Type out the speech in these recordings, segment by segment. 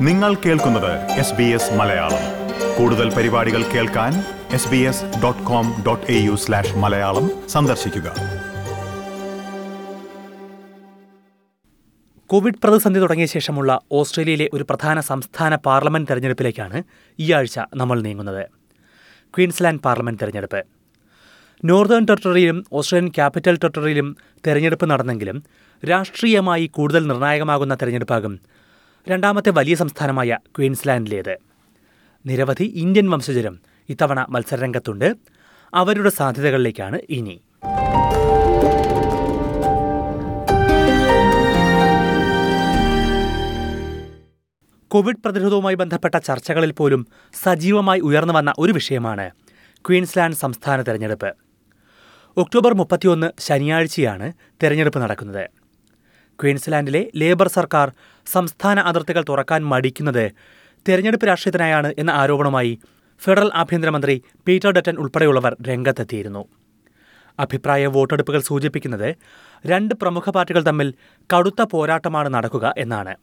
നിങ്ങൾ കേൾക്കുന്നത് S B S Malayalam. കൂടുതൽ പരിപാടികൾ കേൾക്കാൻ S B S dot com dot A U slash Malayalam സന്ദർശിക്കുക. കോവിഡ് പ്രതിസന്ധി തുടങ്ങിയ ശേഷമുള്ള ഓസ്ട്രേലിയയിലെ ഒരു പ്രധാന സംസ്ഥാന പാർലമെന്റ് തെരഞ്ഞെടുപ്പിലേക്കാണ് ഈ ആഴ്ച നമ്മൾ നീങ്ങുന്നത്. ക്വീൻസ്ലാൻഡ് പാർലമെന്റ് തെരഞ്ഞെടുപ്പ്. നോർത്തേൺ ടെറിട്ടറിയിലും ഓസ്ട്രേലിയൻ ക്യാപിറ്റൽ ടെറിട്ടറിയിലും തെരഞ്ഞെടുപ്പ് നടന്നെങ്കിലും രാഷ്ട്രീയമായി കൂടുതൽ നിർണായകമാകുന്ന തെരഞ്ഞെടുപ്പാകും രണ്ടാമത്തെ വലിയ സംസ്ഥാനമായ ക്വീൻസ്ലാൻഡിലേത്. നിരവധി ഇന്ത്യൻ വംശജരും ഇത്തവണ മത്സരരംഗത്തുണ്ട്. അവരുടെ സാധ്യതകളിലേക്കാണ് ഇനി. കോവിഡ് പ്രതിരോധവുമായി ബന്ധപ്പെട്ട ചർച്ചകളിൽ പോലും സജീവമായി ഉയർന്നു വന്ന ഒരു വിഷയമാണ് ക്വീൻസ്ലാൻഡ് സംസ്ഥാന തെരഞ്ഞെടുപ്പ്. ഒക്ടോബർ മുപ്പത്തിയൊന്ന് ശനിയാഴ്ചയാണ് തെരഞ്ഞെടുപ്പ് നടക്കുന്നത്. ക്വീൻസ്ലാൻഡിലെ ലേബർ സർക്കാർ സംസ്ഥാന അതിർത്തികൾ തുറക്കാൻ മടിക്കുന്നത് തെരഞ്ഞെടുപ്പ് രാഷ്ട്രീയത്തിനായാണ് എന്ന ആരോപണമായി ഫെഡറൽ ആഭ്യന്തരമന്ത്രി പീറ്റർ ഡറ്റൻ ഉൾപ്പെടെയുള്ളവർ രംഗത്തെത്തിയിരുന്നു. അഭിപ്രായ വോട്ടെടുപ്പുകൾ സൂചിപ്പിക്കുന്നത് രണ്ട് പ്രമുഖ പാർട്ടികൾ തമ്മിൽ കടുത്ത പോരാട്ടമാണ് നടക്കുക എന്നാണ്.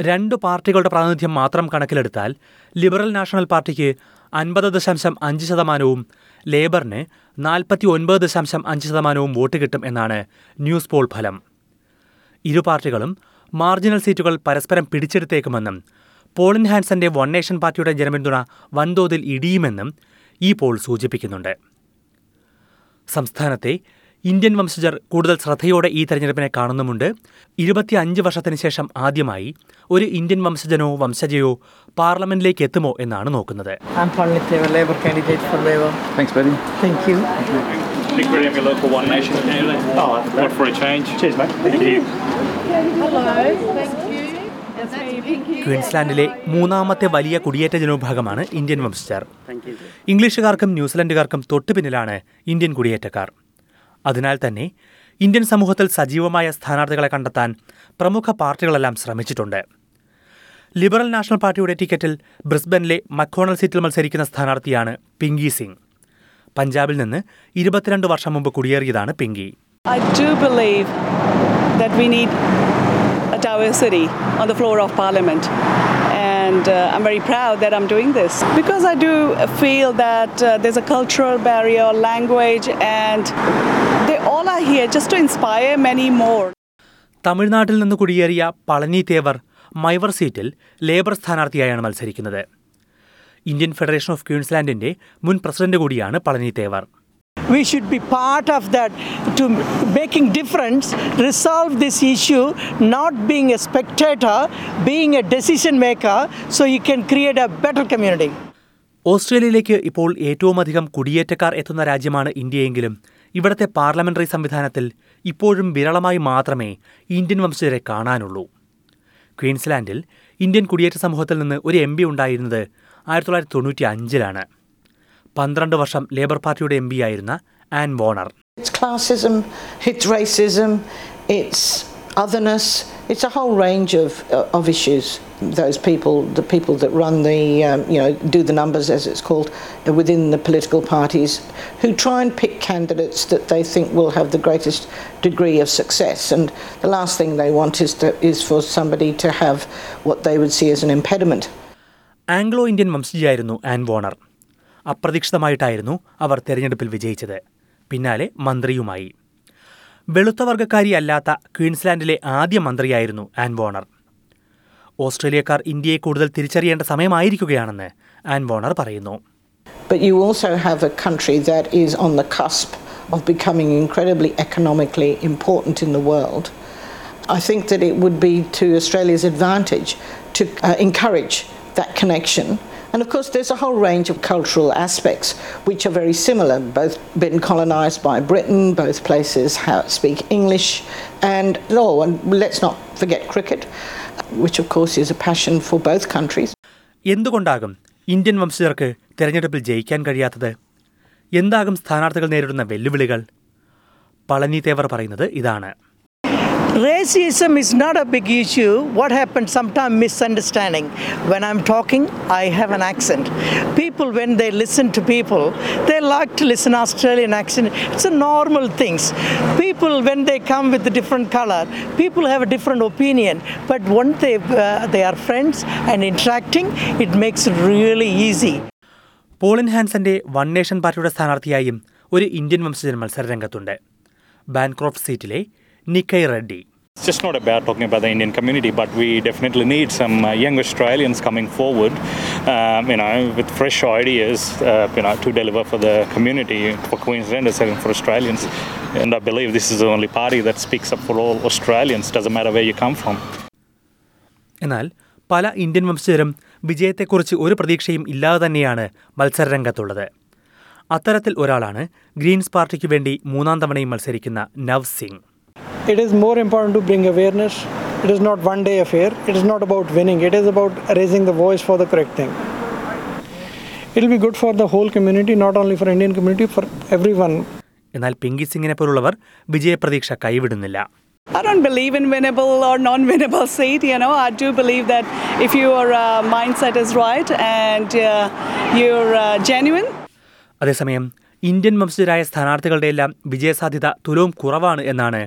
രണ്ട് പാർട്ടികളുടെ പ്രാതിനിധ്യം മാത്രം കണക്കിലെടുത്താൽ ലിബറൽ നാഷണൽ പാർട്ടിക്ക് അൻപത് ദശാംശം അഞ്ച് ശതമാനവും ലേബറിന് നാൽപ്പത്തി ഒൻപത് ദശാംശം അഞ്ച് ശതമാനവും വോട്ട് കിട്ടും എന്നാണ് ന്യൂസ് പോൾ ഫലം. ഇരു പാർട്ടികളും മാർജിനൽ സീറ്റുകൾ പരസ്പരം പിടിച്ചെടുത്തേക്കുമെന്നും പോളിൻ ഹാൻസന്റെ വൺ നേഷൻ പാർട്ടിയുടെ ജനപിന്തുണ വൻതോതിൽ ഇടിയുമെന്നും ഈ പോൾ സൂചിപ്പിക്കുന്നുണ്ട്. സംസ്ഥാനത്തെ ഇന്ത്യൻ വംശജർ കൂടുതൽ ശ്രദ്ധയോടെ ഈ തെരഞ്ഞെടുപ്പിനെ കാണുന്നുമുണ്ട് ഇരുപത്തി അഞ്ച് വർഷത്തിന് ശേഷം ആദ്യമായി ഒരു ഇന്ത്യൻ വംശജനോ വംശജയോ പാർലമെന്റിലേക്ക് എത്തുമോ എന്നാണ് നോക്കുന്നത് I'm Pauline Taylor, Labour candidate for Labour. Thanks, Betty. Thank you. Big William, your local One Nation candidate. Oh, what for a change? Cheers, mate. Thank you. ക്വീൻസ്ലാൻഡിലെ മൂന്നാമത്തെ വലിയ കുടിയേറ്റ ജനവിഭാഗമാണ് ഇന്ത്യൻ വംശജർ ഇംഗ്ലീഷുകാർക്കും ന്യൂസിലൻഡുകാർക്കും തൊട്ടുപിന്നിലാണ് ഇന്ത്യൻ കുടിയേറ്റക്കാർ അതിനാൽ തന്നെ ഇന്ത്യൻ സമൂഹത്തിൽ സജീവമായ സ്ഥാനാർത്ഥികളെ കണ്ടെത്താൻ പ്രമുഖ പാർട്ടികളെല്ലാം ശ്രമിച്ചിട്ടുണ്ട്. ലിബറൽ നാഷണൽ പാർട്ടിയുടെ ടിക്കറ്റിൽ ബ്രിസ്ബനിലെ മക്കോണൽ സീറ്റിൽ മത്സരിക്കുന്ന സ്ഥാനാർത്ഥിയാണ് പിങ്കി സിംഗ്. പഞ്ചാബിൽ നിന്ന് ഇരുപത്തിരണ്ട് വർഷം മുമ്പ് കുടിയേറിയതാണ് Pinky. I do. And uh, I'm very proud that I'm doing this. Because I do feel that uh, there's a cultural barrier, language, and all are here just to inspire many more. തമിഴ്നാട്ടിൽ നിന്ന് കുടിയേറിയ പളനി തേവർ മൈവർ സീറ്റിൽ labour സ്ഥാനാർത്ഥിയായാണ് മത്സരിക്കുന്നത്. Indian federation of ക്യൂൻസ്ലാൻഡിന്റെ മുൻ president കൂടിയാണ് Palani Thevar. We should be part of that to making difference resolve this issue not being a spectator being a decision maker so you can create a better community ഓസ്ട്രേലിയയിലേക്ക് ഇപ്പോൾ ഏറ്റവും അധികം കുടിയേറ്റക്കാർ എത്തുന്ന രാജ്യമാണ് ഇന്ത്യയെങ്കിലും. ഇവിടത്തെ parliamentary സംവിധാനത്തിൽ ഇപ്പോഴും വിരളമായി മാത്രമേ ഇന്ത്യൻ വംശജരെ കാണാനുള്ളൂ. ക്വീൻസ്ലാൻഡിൽ ഇന്ത്യൻ കുടിയേറ്റ സമൂഹത്തിൽ നിന്ന് ഒരു എം പി ഉണ്ടായിരുന്നത് ആയിരത്തി തൊള്ളായിരത്തി തൊണ്ണൂറ്റി അഞ്ചിലാണ് പന്ത്രണ്ട് വർഷം ലേബർ പാർട്ടിയുടെ എം പി ആയിരുന്ന Anne Warner. It's classism, it's racism, it's otherness, it's a whole range of, uh, of issues. Those people, the people that run the, um, you know, do the numbers as it's called, uh, within the political parties, who try and pick candidates that they think will have the greatest degree of success. And the last thing they want is, to, is for somebody to have what they would see as an impediment. Anglo Indian വംശജയായിരുന്നു Anne Warner അപ്രതീക്ഷിതമായിട്ടായിരുന്നു അവർ തെരഞ്ഞെടുപ്പിൽ വിജയിച്ചത് പിന്നാലെ മന്ത്രിയുമായി വെളുത്ത വർഗക്കാരിയല്ലാത്ത ക്വീൻസ്ലാൻഡിലെ ആദ്യ മന്ത്രിയായിരുന്നു an Warner ഓസ്ട്രേലിയക്കാർ ഇന്ത്യയെ കൂടുതൽ തിരിച്ചറിയേണ്ട സമയമായിരിക്കുകയാണെന്ന് ആൻ വോണർ പറയുന്നു But you also have a country that is on the cusp of becoming incredibly economically important in the world. I think that it would be to Australia's advantage to uh, encourage that connection. And of course, there's a whole range of cultural aspects which are very similar. Both been colonized by Britain, both places how speak English, and oh, and let's not forget cricket, which of course is a passion for both countries. എന്തുകൊണ്ടാകും Indian വംശജർക്ക് തെരഞ്ഞെടുപ്പിൽ ജയിക്കാൻ കഴിയാത്തത് എന്താകും സ്ഥാനാർത്ഥികൾ നേരിടുന്ന വെല്ലുവിളികൾ പളനി തേവർ പറയുന്നത് ഇതാണ് Racism is not a big issue. What happens sometimes misunderstanding. When I'm talking, I have an accent. People, when they listen to people, they like to listen Australian accent. It's a normal things. People, when they come with a different color, people have a different opinion. But once they uh, they are friends and interacting, it makes it really easy. Pauline ഹാൻസന്റെ one nation പാർട്ടിയുടെ സ്ഥാനാർത്ഥിയായും ഒരു Indian വംശജൻ മത്സരരംഗത്തുണ്ട് Bancroft സീറ്റിലെ Nikki Reddy It's just not about talking about the Indian community, but we definitely need some uh, young Australians coming forward, um, you know, with fresh ideas, uh, you know, to deliver for the community, for Queenslanders and for Australians. And I believe this is the only party that speaks up for all Australians, doesn't matter where you come from. എന്നാൽ പല Indian വംശജരും വിജയത്തെക്കുറിച്ച് ഒരു പ്രതീക്ഷയും ഇല്ലാതെ തന്നെയാണ് മത്സരരംഗത്തുള്ളത് അത്തരത്തിൽ ഒരാളാണ് Green's പാർട്ടിക്ക് വേണ്ടി മൂന്നാം തവണയും മത്സരിക്കുന്ന നവ് Singh It is more important to bring awareness. It is not one day affair. It is not about winning. It is about raising the voice for the correct thing. It will be good for the whole community, not only for Indian community, for everyone. എന്നാൽ പിങ്കി സിംഗിനെ പോലുള്ളവർ വിജയപ്രതീക്ഷ കൈവിടുന്നില്ല I don't believe in winnable or non winnable seat. You know, I do believe that if your uh, mindset is right and uh, you're uh, genuine, അതേസമയം Indian വംശജരായ സ്ഥാനാർത്ഥികളുടെയെല്ലാം വിജയസാധ്യത തുലവും കുറവാണ് എന്നാണ്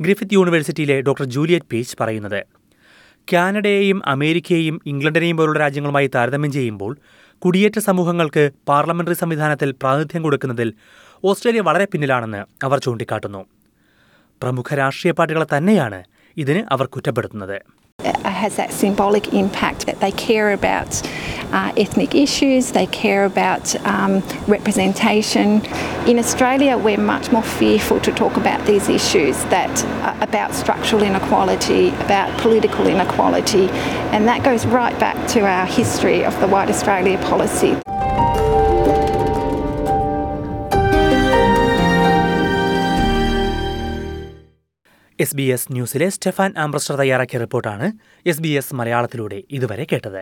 ഗ്രിഫിത്ത് യൂണിവേഴ്സിറ്റിയിലെ ഡോക്ടർ ജൂലിയറ്റ് പേജ് പറയുന്നത്. കാനഡയെയും അമേരിക്കയെയും ഇംഗ്ലണ്ടിനെയും പോലുള്ള രാജ്യങ്ങളുമായി താരതമ്യം ചെയ്യുമ്പോൾ കുടിയേറ്റ സമൂഹങ്ങൾക്ക് പാർലമെന്ററി സംവിധാനത്തിൽ പ്രാതിനിധ്യം കൊടുക്കുന്നതിൽ ഓസ്ട്രേലിയ വളരെ പിന്നിലാണെന്ന് അവർ ചൂണ്ടിക്കാട്ടുന്നു. പ്രമുഖ രാഷ്ട്രീയ പാർട്ടികളെ തന്നെയാണ് ഇതിന് അവർ കുറ്റപ്പെടുത്തുന്നത്. Has that symbolic impact that they care about uh, ethnic issues, they care about um, representation. In Australia, we're much more fearful to talk about these issues that uh, about structural inequality, about political inequality, and that goes right back to our history of the White Australia policy. S B S ന്യൂസിലെ Stefan Armbruster തയ്യാറാക്കിയ റിപ്പോർട്ടാണ് S B S മലയാളത്തിലൂടെ ഇതുവരെ കേട്ടത്